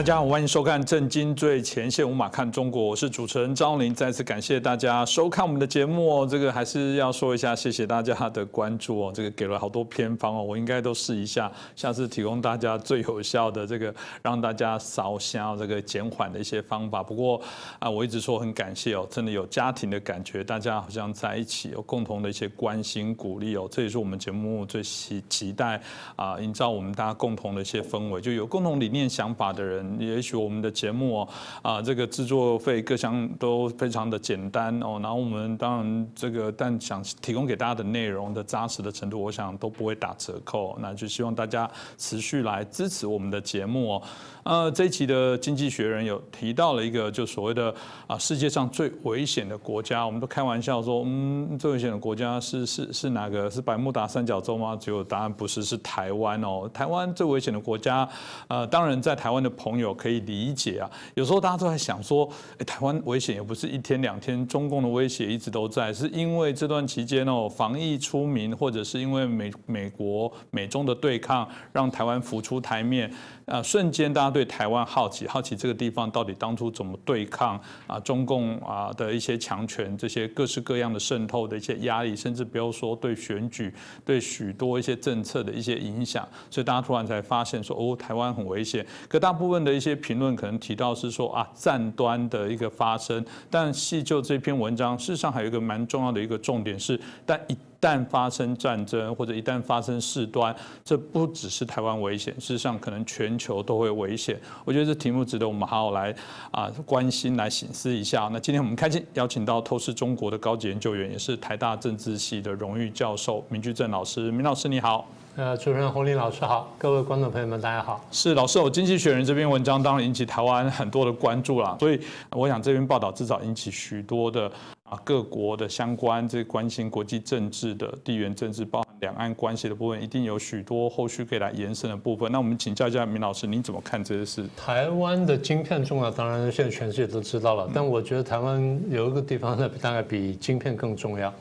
大家好，欢迎收看《震惊最前线》，无马看中国，我是主持人张林。再次感谢大家收看我们的节目哦。这个还是要说一下，谢谢大家的关注哦。这个给了好多偏方哦，我应该都试一下，下次提供大家最有效的这个让大家烧香这个减缓的一些方法。不过啊，我一直说很感谢哦，真的有家庭的感觉，大家好像在一起有共同的一些关心鼓励哦。这也是我们节目最期期待啊，营造我们大家共同的一些氛围，就有共同理念想法的人。也许我们的节目哦，啊，这个制作费各项都非常的简单哦，然后我们当然这个但想提供给大家的内容的扎实的程度，我想都不会打折扣，那就希望大家持续来支持我们的节目哦。呃，这一期的《经济学人》有提到了一个，就所谓的啊，世界上最危险的国家，我们都开玩笑说，嗯，最危险的国家是是是哪个？是百慕达三角洲吗？结果答案不是，是台湾哦。台湾最危险的国家，呃，当然在台湾的朋友有可以理解啊。有时候大家都在想说，哎，台湾危险也不是一天两天，中共的威胁一直都在，是因为这段期间哦，防疫出名，或者是因为美美国美中的对抗，让台湾浮出台面。啊，瞬间大家对台湾好奇，好奇这个地方到底当初怎么对抗啊中共啊的一些强权，这些各式各样的渗透的一些压力，甚至不要说对选举、对许多一些政策的一些影响，所以大家突然才发现说，哦，台湾很危险。可大部分的一些评论可能提到是说啊，战端的一个发生，但细就这篇文章，事实上还有一个蛮重要的一个重点是，但一。一旦发生战争或者一旦发生事端，这不只是台湾危险，事实上可能全球都会危险。我觉得这题目值得我们好好来啊关心、来醒思一下。那今天我们开心邀请到透视中国的高级研究员，也是台大政治系的荣誉教授明居正老师。明老师你好，呃，主持人洪林老师好，各位观众朋友们大家好。是老师，我经济学人这篇文章当然引起台湾很多的关注啦，所以我想这篇报道至少引起许多的。啊，各国的相关这关心国际政治的地缘政治，包含两岸关系的部分，一定有许多后续可以来延伸的部分。那我们请教一下明老师，你怎么看这些事？台湾的晶片重要，当然现在全世界都知道了。但我觉得台湾有一个地方呢，大概比晶片更重要。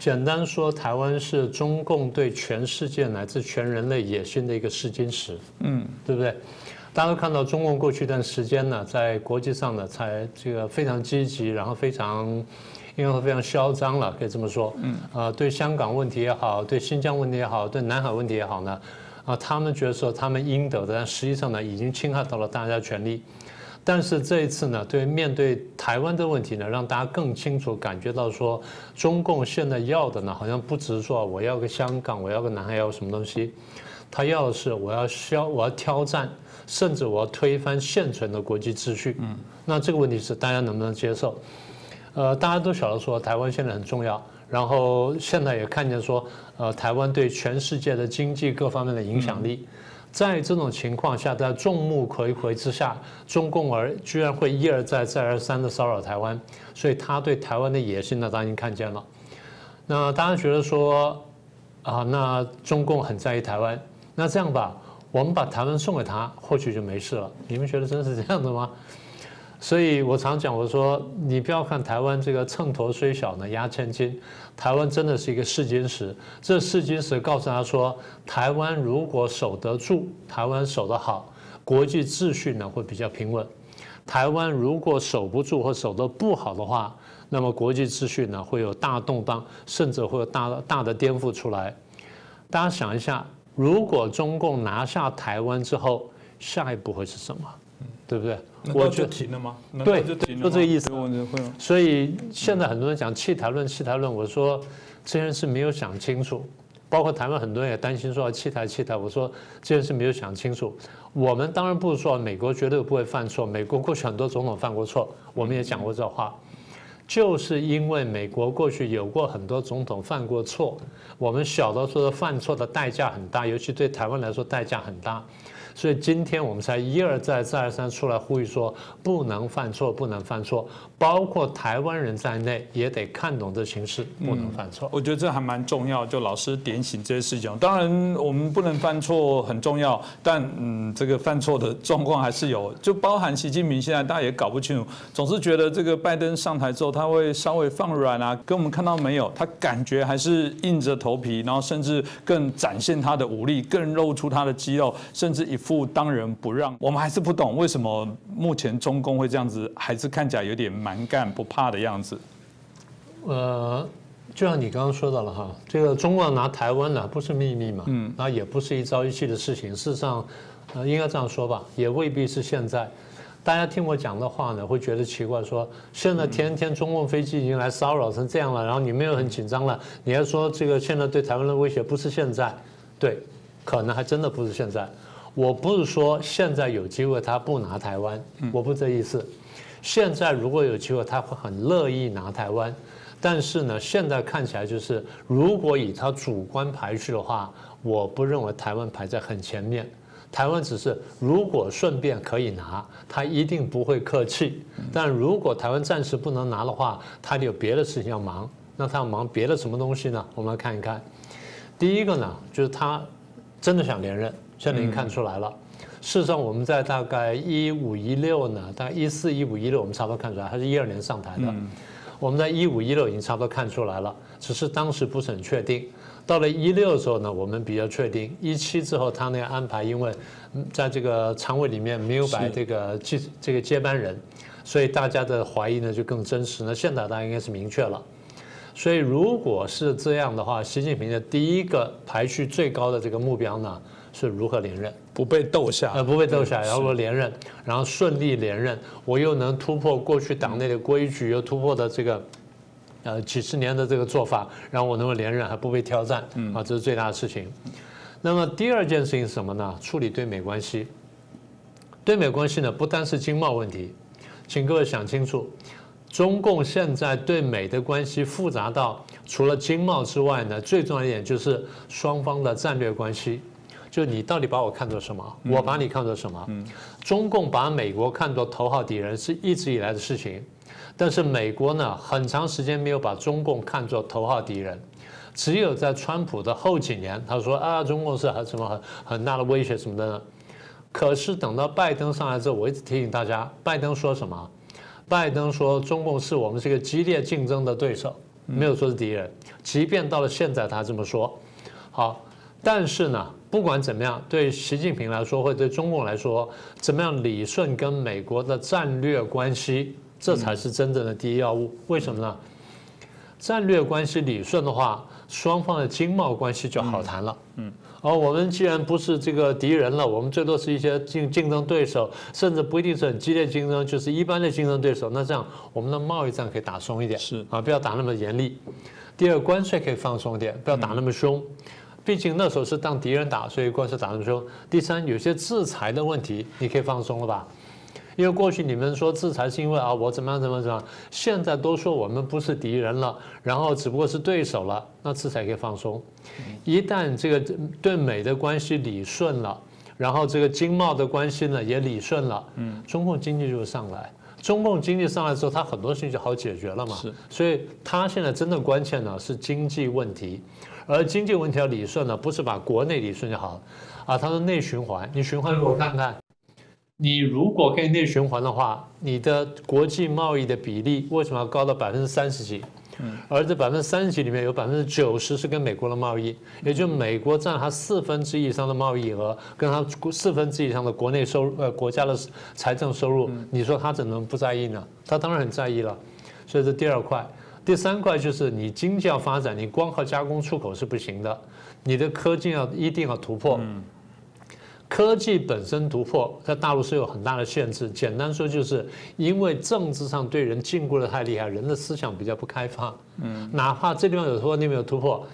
简单说，台湾是中共对全世界乃至全人类野心的一个试金石。嗯，对不对？大家都看到，中共过去一段时间呢，在国际上呢，才这个非常积极，然后非常，应该说非常嚣张了，可以这么说。嗯。啊，对香港问题也好，对新疆问题也好，对南海问题也好呢，啊，他们觉得说他们应得的，但实际上呢，已经侵害到了大家权利。但是这一次呢，对面对台湾的问题呢，让大家更清楚感觉到说，中共现在要的呢，好像不只是说我要个香港，我要个南海，要什么东西，他要的是我要消，我要挑战。甚至我要推翻现存的国际秩序，嗯，那这个问题是大家能不能接受？呃，大家都晓得说台湾现在很重要，然后现在也看见说，呃，台湾对全世界的经济各方面的影响力，在这种情况下，在众目睽睽之下，中共而居然会一而再、再而三的骚扰台湾，所以他对台湾的野心呢，大家已经看见了。那大家觉得说，啊，那中共很在意台湾，那这样吧。我们把台湾送给他，或许就没事了。你们觉得真是这样的吗？所以我常讲，我说你不要看台湾这个秤砣虽小呢，压千斤。台湾真的是一个试金石。这试金石告诉他说，台湾如果守得住，台湾守得好，国际秩序呢会比较平稳。台湾如果守不住或守得不好的话，那么国际秩序呢会有大动荡，甚至会有大大的颠覆出来。大家想一下。如果中共拿下台湾之后，下一步会是什么？对不对？我就停了吗？对，就这个意思。所以现在很多人讲弃台论，弃台论，我说这件事没有想清楚。包括台湾很多人也担心说弃台弃台，我说这件事没有想清楚。我们当然不是说美国绝对不会犯错，美国过去很多总统犯过错，我们也讲过这话。就是因为美国过去有过很多总统犯过错，我们小的时候犯错的代价很大，尤其对台湾来说代价很大。所以今天我们才一而再、再而三出来呼吁说，不能犯错，不能犯错，包括台湾人在内也得看懂这形势，不能犯错。我觉得这还蛮重要，就老师点醒这些事情。当然，我们不能犯错很重要，但嗯，这个犯错的状况还是有，就包含习近平现在大家也搞不清楚，总是觉得这个拜登上台之后他会稍微放软啊，跟我们看到没有，他感觉还是硬着头皮，然后甚至更展现他的武力，更露出他的肌肉，甚至一。副当仁不让，我们还是不懂为什么目前中共会这样子，还是看起来有点蛮干不怕的样子。呃，就像你刚刚说到了哈，这个中共拿台湾呢不是秘密嘛，嗯，那也不是一朝一夕的事情。事实上，呃，应该这样说吧，也未必是现在。大家听我讲的话呢，会觉得奇怪，说现在天天中共飞机已经来骚扰成这样了，然后你们又很紧张了，你还说这个现在对台湾的威胁不是现在？对，可能还真的不是现在。我不是说现在有机会他不拿台湾，我不这意思。现在如果有机会，他会很乐意拿台湾。但是呢，现在看起来就是，如果以他主观排序的话，我不认为台湾排在很前面。台湾只是如果顺便可以拿，他一定不会客气。但如果台湾暂时不能拿的话，他有别的事情要忙。那他要忙别的什么东西呢？我们来看一看。第一个呢，就是他真的想连任，现在已经看出来了。事实上，我们在大概一五一六呢，大概一四一五一六，我们差不多看出来，他是一二年上台的。我们在一五一六已经差不多看出来了，只是当时不是很确定。到了一六的时候呢，我们比较确定。一七之后，他那个安排，因为在这个常委里面没有摆这个接这个接班人，所以大家的怀疑呢就更真实。那现在大家应该是明确了。所以如果是这样的话，习近平的第一个排序最高的这个目标呢，是如何连任？不被斗下？呃，不被斗下，然后连任，然后顺利连任，我又能突破过去党内的规矩，又突破的这个。呃，几十年的这个做法，让我能够连任还不被挑战，啊，这是最大的事情。那么第二件事情是什么呢？处理对美关系。对美关系呢，不单是经贸问题，请各位想清楚，中共现在对美的关系复杂到除了经贸之外呢，最重要一点就是双方的战略关系，就你到底把我看作什么，我把你看作什么？中共把美国看作头号敌人是一直以来的事情。但是美国呢，很长时间没有把中共看作头号敌人，只有在川普的后几年，他说啊，中共是很什么很很大的威胁什么的。呢？可是等到拜登上来之后，我一直提醒大家，拜登说什么？拜登说中共是我们是一个激烈竞争的对手，没有说是敌人。即便到了现在他这么说，好，但是呢，不管怎么样，对习近平来说，或者对中共来说，怎么样理顺跟美国的战略关系？这才是真正的第一要务。为什么呢？战略关系理顺的话，双方的经贸关系就好谈了。嗯，而我们既然不是这个敌人了，我们最多是一些竞竞争对手，甚至不一定是很激烈竞争，就是一般的竞争对手。那这样，我们的贸易战可以打松一点，是啊，不要打那么严厉。第二，关税可以放松一点，不要打那么凶。毕竟那时候是当敌人打，所以关税打那么凶。第三，有些制裁的问题，你可以放松了吧？因为过去你们说制裁是因为啊我怎么样怎么怎么样，现在都说我们不是敌人了，然后只不过是对手了，那制裁可以放松。一旦这个对美的关系理顺了，然后这个经贸的关系呢也理顺了，嗯，中共经济就会上来。中共经济上来之后，它很多事情就好解决了嘛。是，所以它现在真的关键呢是经济问题，而经济问题要理顺呢，不是把国内理顺就好，啊，它的内循环，你循环给我看看。你如果可以内循环的话，你的国际贸易的比例为什么要高到百分之三十几？嗯，而这百分之三十几里面有百分之九十是跟美国的贸易，也就美国占它四分之一以上的贸易额，跟它四分之一以上的国内收入，呃，国家的财政收入，你说他怎能不在意呢？他当然很在意了。所以这第二块，第三块就是你经济要发展，你光靠加工出口是不行的，你的科技要一定要突破。科技本身突破，在大陆是有很大的限制。简单说，就是因为政治上对人禁锢的太厉害，人的思想比较不开放。嗯，哪怕这地方有突破，那边有突破，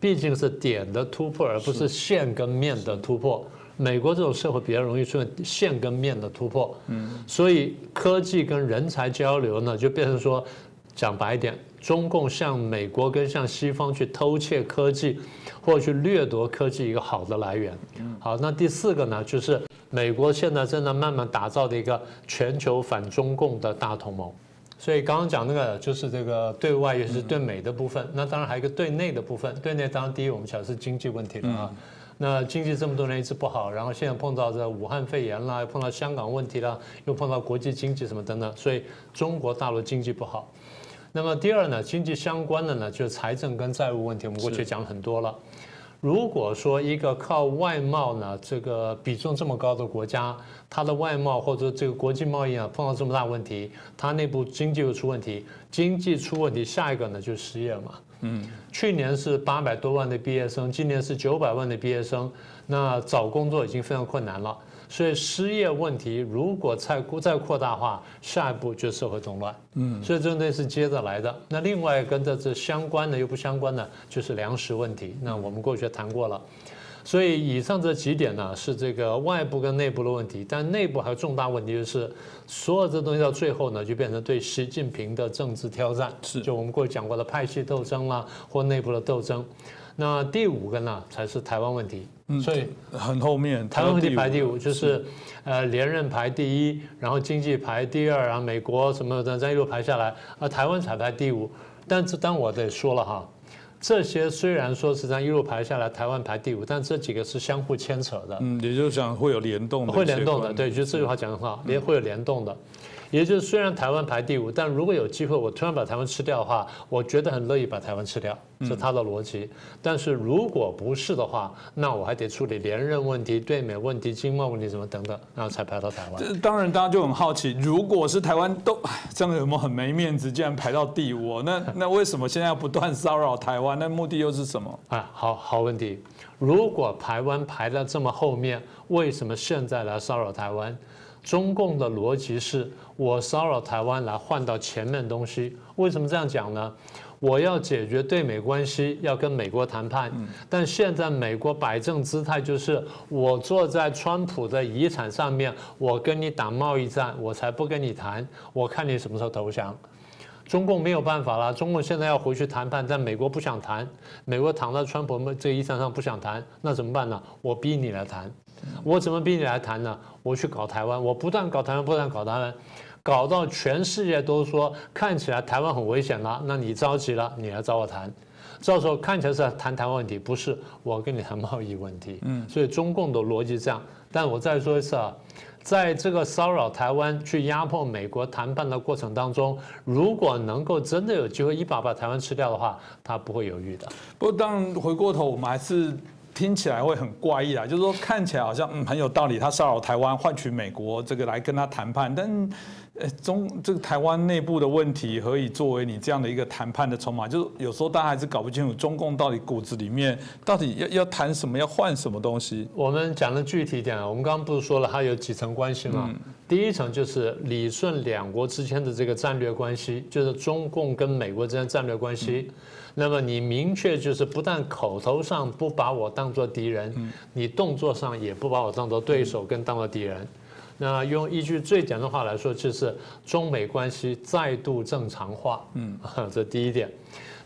毕竟是点的突破，而不是线跟面的突破。美国这种社会比较容易出现线跟面的突破。嗯，所以科技跟人才交流呢，就变成说，讲白一点，中共向美国跟向西方去偷窃科技。或者去掠夺科技一个好的来源。好，那第四个呢，就是美国现在正在慢慢打造的一个全球反中共的大同盟。所以刚刚讲那个就是这个对外也是对美的部分，那当然还有一个对内的部分。对内当然第一我们讲是经济问题了啊。那经济这么多年一直不好，然后现在碰到这武汉肺炎啦，又碰到香港问题啦，又碰到国际经济什么等等，所以中国大陆经济不好。那么第二呢，经济相关的呢，就是财政跟债务问题，我们过去讲很多了。如果说一个靠外贸呢，这个比重这么高的国家，它的外贸或者这个国际贸易啊碰到这么大问题，它内部经济又出问题，经济出问题，下一个呢就是失业嘛。嗯，去年是八百多万的毕业生，今年是九百万的毕业生，那找工作已经非常困难了。所以失业问题如果再再扩大化，下一步就是社会动乱。嗯，所以这东西是接着来的。那另外跟这这相关的又不相关的，就是粮食问题。那我们过去谈过了。所以以上这几点呢，是这个外部跟内部的问题。但内部还有重大问题，就是所有这东西到最后呢，就变成对习近平的政治挑战。是，就我们过去讲过的派系斗争啦，或内部的斗争。那第五个呢，才是台湾问题。所以很后面，台湾问题排第五，就是呃连任排第一，然后经济排第二，然后美国什么的再一路排下来，啊台湾才排第五。但是当我得说了哈，这些虽然说是这样一路排下来，台湾排第五，但这几个是相互牵扯的。嗯，也就是讲会有联动的，会联动的，对，就这句话讲的话，连会有联动的。也就是虽然台湾排第五，但如果有机会我突然把台湾吃掉的话，我觉得很乐意把台湾吃掉，是他的逻辑。但是如果不是的话，那我还得处理连任问题、对美问题、经贸问题什么等等，然后才排到台湾。当然，大家就很好奇，如果是台湾都这样，有没有很没面子，竟然排到第五？那 那为什么现在要不断骚扰台湾？那目的又是什么？啊，好好问题。如果台湾排到这么后面，为什么现在来骚扰台湾？中共的逻辑是我骚扰台湾来换到前面东西，为什么这样讲呢？我要解决对美关系，要跟美国谈判，但现在美国摆正姿态就是我坐在川普的遗产上面，我跟你打贸易战，我才不跟你谈，我看你什么时候投降。中共没有办法了，中共现在要回去谈判，但美国不想谈，美国躺在川普这遗产上不想谈，那怎么办呢？我逼你来谈。我怎么逼你来谈呢？我去搞台湾，我不断搞台湾，不断搞台湾，搞到全世界都说看起来台湾很危险了。那你着急了，你来找我谈，到时候看起来是谈台湾问题，不是我跟你谈贸易问题。嗯，所以中共的逻辑这样。但我再说一次啊，在这个骚扰台湾、去压迫美国谈判的过程当中，如果能够真的有机会一把把台湾吃掉的话，他不会犹豫的。不过，当然回过头，我们还是。听起来会很怪异啊，就是说看起来好像嗯很有道理，他骚扰台湾换取美国这个来跟他谈判，但呃中这个台湾内部的问题何以作为你这样的一个谈判的筹码？就是有时候大家还是搞不清楚中共到底骨子里面到底要要谈什么，要换什么东西。我们讲的具体一点啊，我们刚刚不是说了它有几层关系吗？第一层就是理顺两国之间的这个战略关系，就是中共跟美国之间战略关系。那么你明确就是不但口头上不把我当做敌人，你动作上也不把我当做对手跟当做敌人。那用一句最简单的话来说，就是中美关系再度正常化。嗯，这第一点。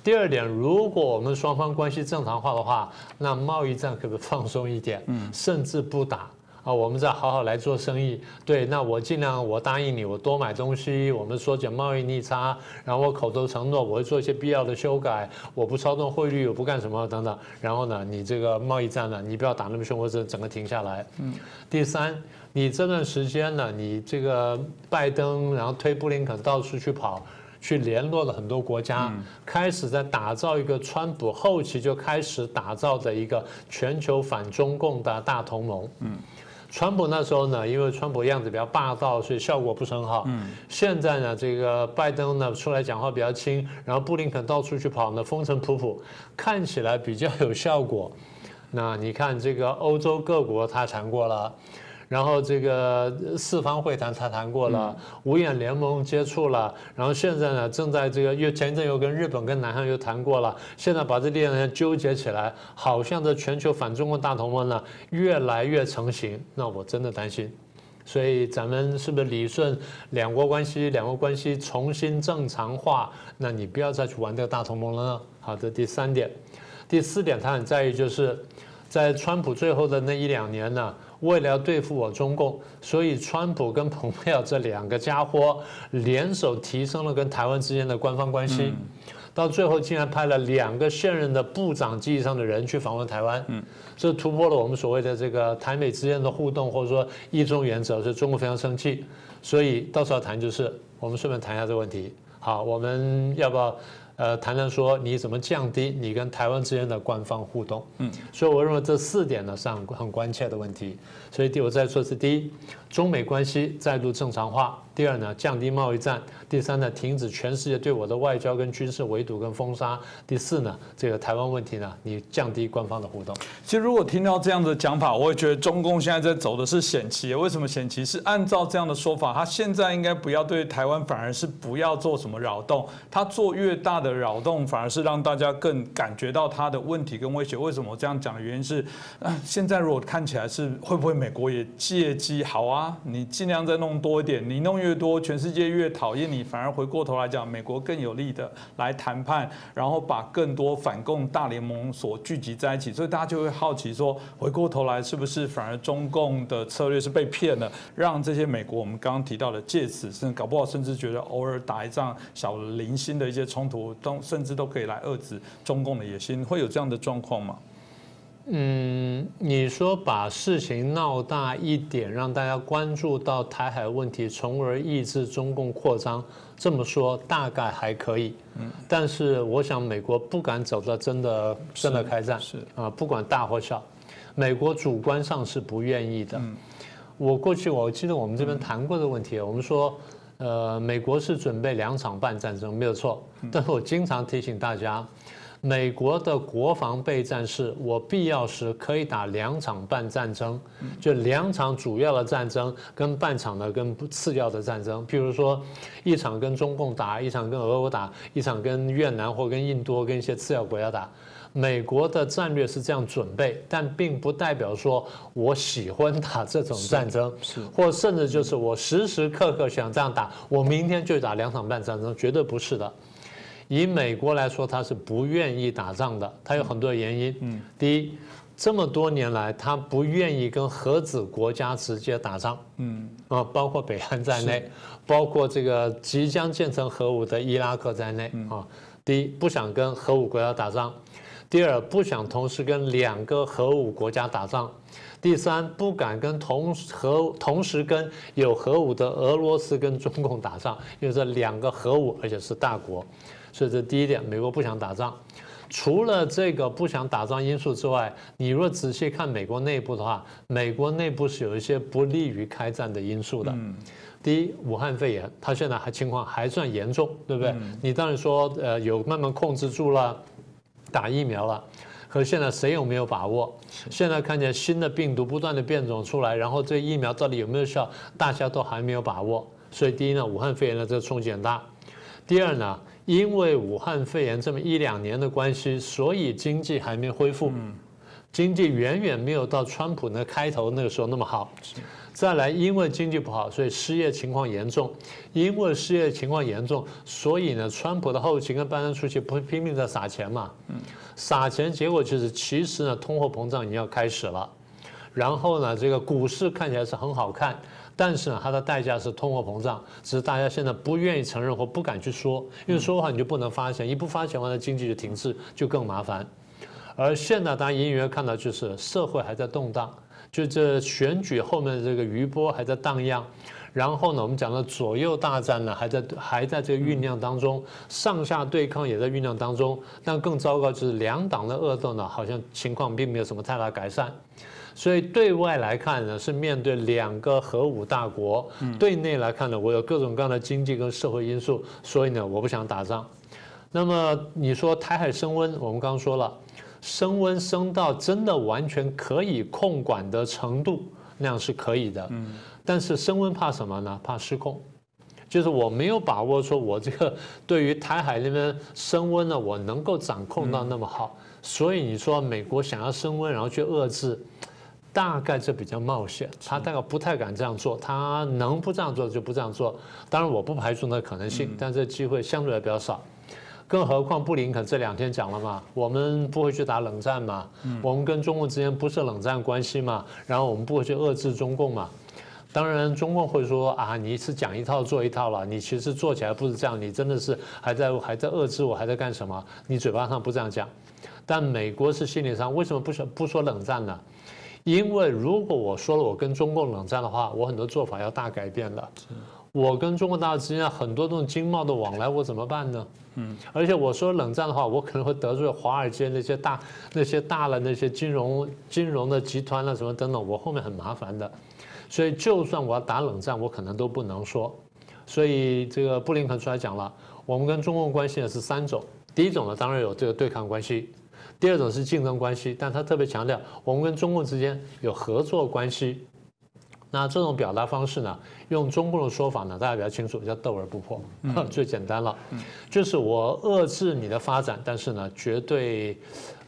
第二点，如果我们双方关系正常化的话，那贸易战可不可以放松一点？嗯，甚至不打。啊，我们再好好来做生意。对，那我尽量，我答应你，我多买东西，我们缩减贸易逆差，然后我口头承诺，我会做一些必要的修改，我不操纵汇率，我不干什么等等。然后呢，你这个贸易战呢，你不要打那么凶，或者整个停下来。嗯。第三，你这段时间呢，你这个拜登，然后推布林肯到处去跑，去联络了很多国家，开始在打造一个川普后期就开始打造的一个全球反中共的大同盟。嗯。川普那时候呢，因为川普样子比较霸道，所以效果不是很好。嗯。现在呢，这个拜登呢出来讲话比较轻，然后布林肯到处去跑呢，风尘仆仆，看起来比较有效果。那你看这个欧洲各国他谈过了。然后这个四方会谈他谈过了，五眼联盟接触了，然后现在呢正在这个又前一阵又跟日本跟南韩又谈过了，现在把这两人纠结起来，好像这全球反中共大同盟呢越来越成型，那我真的担心，所以咱们是不是理顺两国关系，两国关系重新正常化？那你不要再去玩这个大同盟了呢？好的，第三点，第四点他很在意，就是在川普最后的那一两年呢。为了要对付我中共，所以川普跟蓬佩奥这两个家伙联手提升了跟台湾之间的官方关系，到最后竟然派了两个现任的部长级以上的人去访问台湾，这突破了我们所谓的这个台美之间的互动或者说一中原则，所以中国非常生气，所以到时候谈就是我们顺便谈一下这个问题。好，我们要不要？呃，谈谈说你怎么降低你跟台湾之间的官方互动。嗯，所以我认为这四点呢是很很关切的问题。所以第我再说是第一，中美关系再度正常化；第二呢，降低贸易战；第三呢，停止全世界对我的外交跟军事围堵跟封杀；第四呢，这个台湾问题呢，你降低官方的互动。其实如果听到这样的讲法，我也觉得中共现在在走的是险棋。为什么险棋？是按照这样的说法，他现在应该不要对台湾，反而是不要做什么扰动。他做越大的扰动，反而是让大家更感觉到他的问题跟威胁。为什么我这样讲的原因是，现在如果看起来是会不会美国也借机好啊？你尽量再弄多一点，你弄越多，全世界越讨厌你，反而回过头来讲，美国更有利的来谈判，然后把更多反共大联盟所聚集在一起，所以大家就会好奇说，回过头来是不是反而中共的策略是被骗了，让这些美国我们刚刚提到的借此，甚至搞不好甚至觉得偶尔打一仗小零星的一些冲突，都甚至都可以来遏制中共的野心，会有这样的状况吗？嗯，你说把事情闹大一点，让大家关注到台海问题，从而抑制中共扩张，这么说大概还可以。嗯，但是我想美国不敢走到真的真的开战，是啊，不管大或小，美国主观上是不愿意的。我过去我记得我们这边谈过的问题，我们说，呃，美国是准备两场半战争，没有错。但是我经常提醒大家。美国的国防备战是我必要时可以打两场半战争，就两场主要的战争跟半场的跟次要的战争。譬如说，一场跟中共打，一场跟俄国打，一场跟越南或跟印度跟一些次要国家打。美国的战略是这样准备，但并不代表说我喜欢打这种战争，是或甚至就是我时时刻刻想这样打，我明天就打两场半战争，绝对不是的。以美国来说，他是不愿意打仗的，他有很多原因。嗯，第一，这么多年来，他不愿意跟核子国家直接打仗。嗯，啊，包括北韩在内，包括这个即将建成核武的伊拉克在内。啊，第一，不想跟核武国家打仗；第二，不想同时跟两个核武国家打仗；第三，不敢跟同核同时跟有核武的俄罗斯跟中共打仗，因为这两个核武，而且是大国。所以这第一点，美国不想打仗。除了这个不想打仗因素之外，你若仔细看美国内部的话，美国内部是有一些不利于开战的因素的。第一，武汉肺炎，它现在还情况还算严重，对不对？你当然说，呃，有慢慢控制住了，打疫苗了，可现在谁有没有把握？现在看见新的病毒不断的变种出来，然后这疫苗到底有没有效，大家都还没有把握。所以第一呢，武汉肺炎的这个冲击很大。第二呢？因为武汉肺炎这么一两年的关系，所以经济还没恢复，经济远远没有到川普那开头那个时候那么好。再来，因为经济不好，所以失业情况严重。因为失业情况严重，所以呢，川普的后勤跟拜登出去不拼命在撒钱嘛？撒钱结果就是，其实呢，通货膨胀已经要开始了。然后呢，这个股市看起来是很好看。但是呢，它的代价是通货膨胀，只是大家现在不愿意承认或不敢去说，因为说的话你就不能发钱，一不发钱完了经济就停滞，就更麻烦。而现在大家隐隐约看到就是社会还在动荡，就这选举后面的这个余波还在荡漾，然后呢，我们讲的左右大战呢还在还在这个酝酿当中，上下对抗也在酝酿当中，但更糟糕就是两党的恶斗呢，好像情况并没有什么太大改善。所以对外来看呢，是面对两个核武大国；对内来看呢，我有各种各样的经济跟社会因素，所以呢，我不想打仗。那么你说台海升温，我们刚刚说了，升温升到真的完全可以控管的程度，那样是可以的。嗯。但是升温怕什么呢？怕失控，就是我没有把握说，我这个对于台海那边升温呢，我能够掌控到那么好。所以你说美国想要升温，然后去遏制。大概这比较冒险，他大概不太敢这样做，他能不这样做就不这样做。当然，我不排除那可能性，但这机会相对来比较少。更何况布林肯这两天讲了嘛，我们不会去打冷战嘛，我们跟中共之间不是冷战关系嘛，然后我们不会去遏制中共嘛。当然，中共会说啊，你是讲一套做一套了，你其实做起来不是这样，你真的是还在还在遏制我，还在干什么？你嘴巴上不这样讲，但美国是心理上为什么不说不说冷战呢？因为如果我说了我跟中共冷战的话，我很多做法要大改变的。我跟中国大陆之间很多这种经贸的往来，我怎么办呢？嗯，而且我说冷战的话，我可能会得罪华尔街那些大那些大的那些金融金融的集团了什么等等，我后面很麻烦的。所以就算我要打冷战，我可能都不能说。所以这个布林肯出来讲了，我们跟中共关系呢是三种，第一种呢当然有这个对抗关系，第二种是竞争关系，但他特别强调我们跟中共之间有合作关系。那这种表达方式呢，用中共的说法呢，大家比较清楚，叫斗而不破，最简单了，就是我遏制你的发展，但是呢，绝对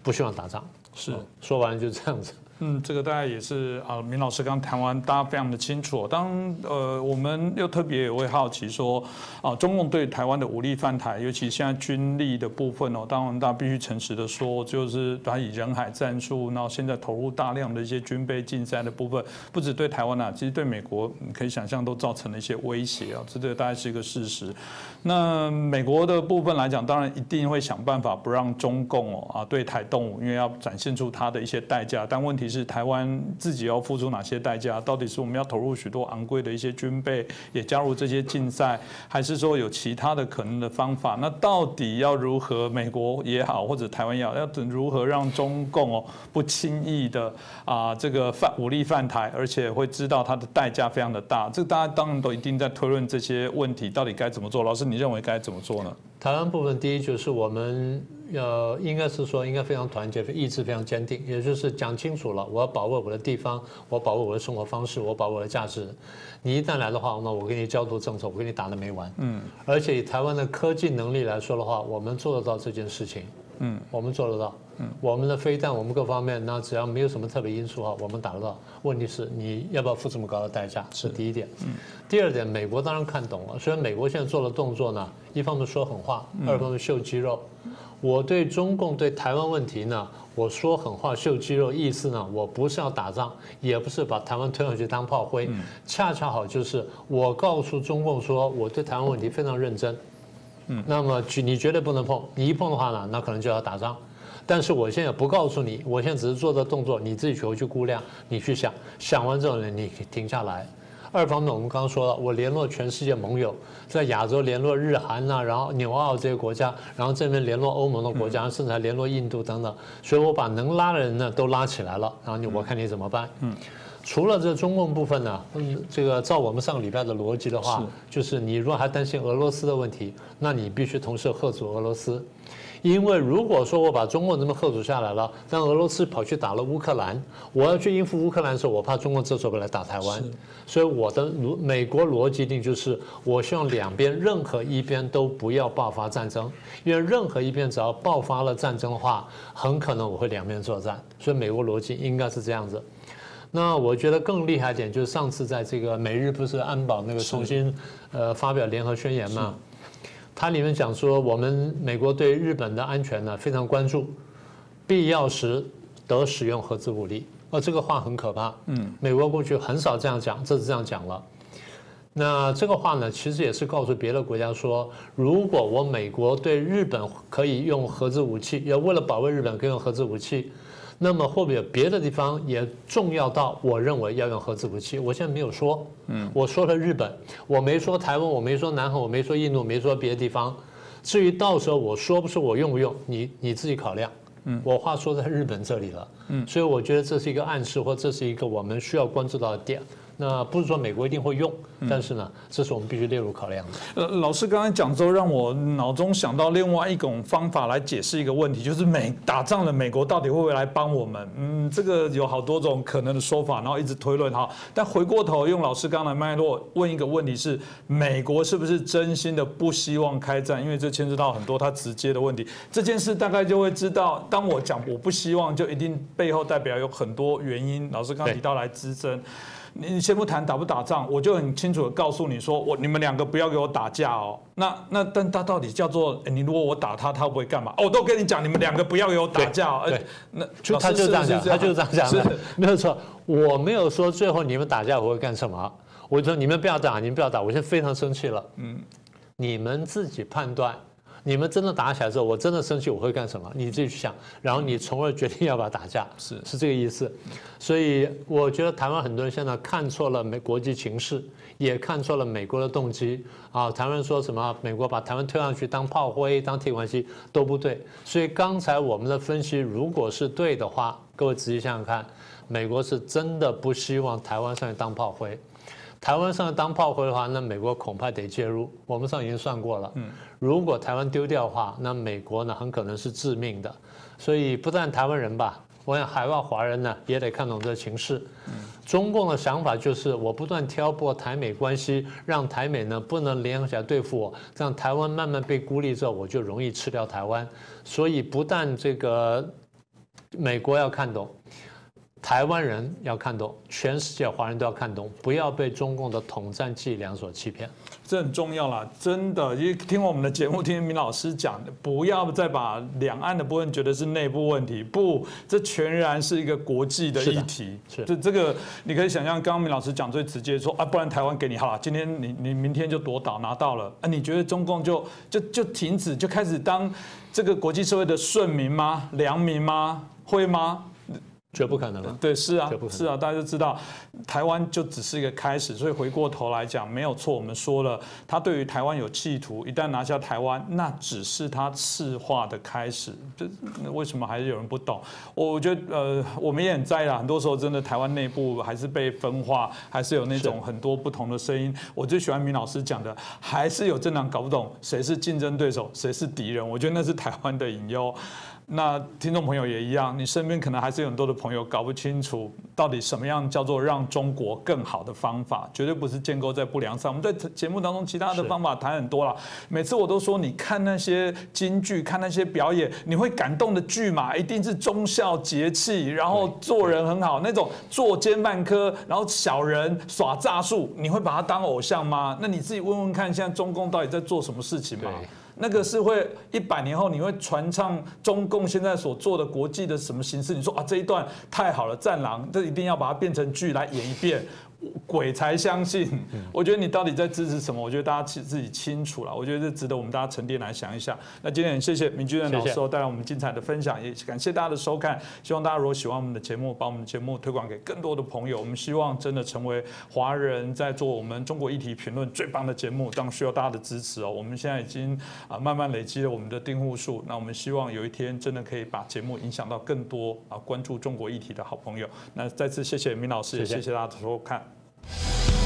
不希望打仗。是，说完就这样子。嗯，这个大概也是啊，明老师刚谈完，大家非常的清楚。当呃，我们又特别也会好奇说，啊，中共对台湾的武力犯台，尤其现在军力的部分哦，当然大家必须诚实的说，就是他以人海战术，然后现在投入大量的一些军备竞赛的部分，不止对台湾啊，其实对美国你可以想象都造成了一些威胁啊，这个大概是一个事实。那美国的部分来讲，当然一定会想办法不让中共哦啊对台动武，因为要展现出它的一些代价。但问题是，台湾自己要付出哪些代价？到底是我们要投入许多昂贵的一些军备，也加入这些竞赛，还是说有其他的可能的方法？那到底要如何？美国也好，或者台湾也好，要等如何让中共哦不轻易的啊这个犯武力犯台，而且会知道它的代价非常的大？这大家当然都一定在推论这些问题，到底该怎么做？老师。你认为该怎么做呢？台湾部分，第一就是我们要应该是说，应该非常团结，意志非常坚定，也就是讲清楚了，我要保卫我的地方，我保卫我的生活方式，我保卫我的价值。你一旦来的话，那我给你交投政策，我给你打的没完。嗯。而且以台湾的科技能力来说的话，我们做得到这件事情。嗯，我们做得到。嗯，我们的飞弹，我们各方面，那只要没有什么特别因素哈，我们打得到。问题是你要不要付这么高的代价？是第一点。嗯，第二点，美国当然看懂了。虽然美国现在做的动作呢，一方面说狠话，二方面秀肌肉。我对中共对台湾问题呢，我说狠话秀肌肉，意思呢，我不是要打仗，也不是把台湾推上去当炮灰，恰恰好就是我告诉中共说，我对台湾问题非常认真。嗯，那么你绝对不能碰，你一碰的话呢，那可能就要打仗。但是我现在不告诉你，我现在只是做的动作，你自己回去估量，你去想想完之后呢，你停下来。二方面，我们刚刚说了，我联络全世界盟友，在亚洲联络日韩呐，然后纽澳这些国家，然后这边联络欧盟的国家，甚至还联络印度等等。所以我把能拉的人呢都拉起来了，然后你我看你怎么办。嗯。除了这中共部分呢，嗯，这个照我们上个礼拜的逻辑的话，就是你如果还担心俄罗斯的问题，那你必须同时贺阻俄罗斯，因为如果说我把中共这么贺阻下来了，但俄罗斯跑去打了乌克兰，我要去应付乌克兰的时候，我怕中共这时候来打台湾，所以我的逻美国逻辑定就是，我希望两边任何一边都不要爆发战争，因为任何一边只要爆发了战争的话，很可能我会两面作战，所以美国逻辑应该是这样子。那我觉得更厉害点就是上次在这个美日不是安保那个重新呃发表联合宣言嘛，它里面讲说我们美国对日本的安全呢非常关注，必要时得使用核子武力，哦这个话很可怕，嗯，美国过去很少这样讲，这次这样讲了，那这个话呢其实也是告诉别的国家说，如果我美国对日本可以用核子武器，要为了保卫日本可以用核子武器。那么会不会有别的地方也重要到我认为要用核子武器？我现在没有说，嗯，我说了日本，我没说台湾，我没说南韩，我没说印度，没说别的地方。至于到时候我说不说我用不用，你你自己考量。嗯，我话说在日本这里了，嗯，所以我觉得这是一个暗示，或这是一个我们需要关注到的点。那不是说美国一定会用，但是呢，这是我们必须列入考量的。呃，老师刚才讲之后，让我脑中想到另外一种方法来解释一个问题，就是美打仗的美国到底会不会来帮我们？嗯，这个有好多种可能的说法，然后一直推论哈。但回过头用老师刚才脉络问一个问题是：美国是不是真心的不希望开战？因为这牵涉到很多他直接的问题。这件事大概就会知道，当我讲我不希望，就一定背后代表有很多原因。老师刚提到来支撑。你先不谈打不打仗，我就很清楚的告诉你说，我你们两个不要给我打架哦。那那但他到底叫做你如果我打他，他会不会干嘛？我都跟你讲，你们两个不要给我打架。对，那就他就这样讲，他就这样讲的，没有错。我没有说最后你们打架我会干什么，我就说你们不要打，你们不要打，我现在非常生气了。嗯，你们自己判断。你们真的打起来之后，我真的生气，我会干什么？你自己去想，然后你从而决定要不要打架，是是这个意思。所以我觉得台湾很多人现在看错了美国际情势，也看错了美国的动机啊。台湾说什么美国把台湾推上去当炮灰、当提款机都不对。所以刚才我们的分析如果是对的话，各位仔细想想看，美国是真的不希望台湾上去当炮灰。台湾上当炮灰的话，那美国恐怕得介入。我们上已经算过了，如果台湾丢掉的话，那美国呢很可能是致命的。所以不但台湾人吧，我想海外华人呢也得看懂这情势。中共的想法就是我不断挑拨台美关系，让台美呢不能联合起来对付我，这样台湾慢慢被孤立之后，我就容易吃掉台湾。所以不但这个美国要看懂。台湾人要看懂，全世界华人都要看懂，不要被中共的统战伎俩所欺骗。这很重要啦，真的。因为听我们的节目，听明老师讲的，不要再把两岸的部分觉得是内部问题，不，这全然是一个国际的议题。是，这这个，你可以想象，刚刚明老师讲最直接说啊，不然台湾给你好了，今天你你明天就夺岛拿到了，啊，你觉得中共就就就停止，就开始当这个国际社会的顺民吗？良民吗？会吗？绝不可能了。对，是啊，是啊，大家都知道，台湾就只是一个开始。所以回过头来讲，没有错。我们说了，他对于台湾有企图，一旦拿下台湾，那只是他赤化的开始。这为什么还是有人不懂？我觉得，呃，我们也很在意啦。很多时候，真的台湾内部还是被分化，还是有那种很多不同的声音。我最喜欢明老师讲的，还是有政党搞不懂谁是竞争对手，谁是敌人。我觉得那是台湾的隐忧。那听众朋友也一样，你身边可能还是有很多的朋友搞不清楚到底什么样叫做让中国更好的方法，绝对不是建构在不良上。我们在节目当中其他的方法谈很多了，每次我都说，你看那些京剧，看那些表演，你会感动的剧嘛，一定是忠孝节气，然后做人很好那种作奸犯科，然后小人耍诈术，你会把他当偶像吗？那你自己问问看，现在中共到底在做什么事情嘛？那个是会一百年后你会传唱中共现在所做的国际的什么形式？你说啊这一段太好了，战狼，这一定要把它变成剧来演一遍。鬼才相信，我觉得你到底在支持什么？我觉得大家自自己清楚了。我觉得这值得我们大家沉淀来想一想。那今天很谢谢明居任老师带来我们精彩的分享，也感谢大家的收看。希望大家如果喜欢我们的节目，把我们的节目推广给更多的朋友。我们希望真的成为华人在做我们中国议题评论最棒的节目，当然需要大家的支持哦。我们现在已经啊慢慢累积了我们的订户数，那我们希望有一天真的可以把节目影响到更多啊关注中国议题的好朋友。那再次谢谢明老师，也谢谢大家的收看。Bye.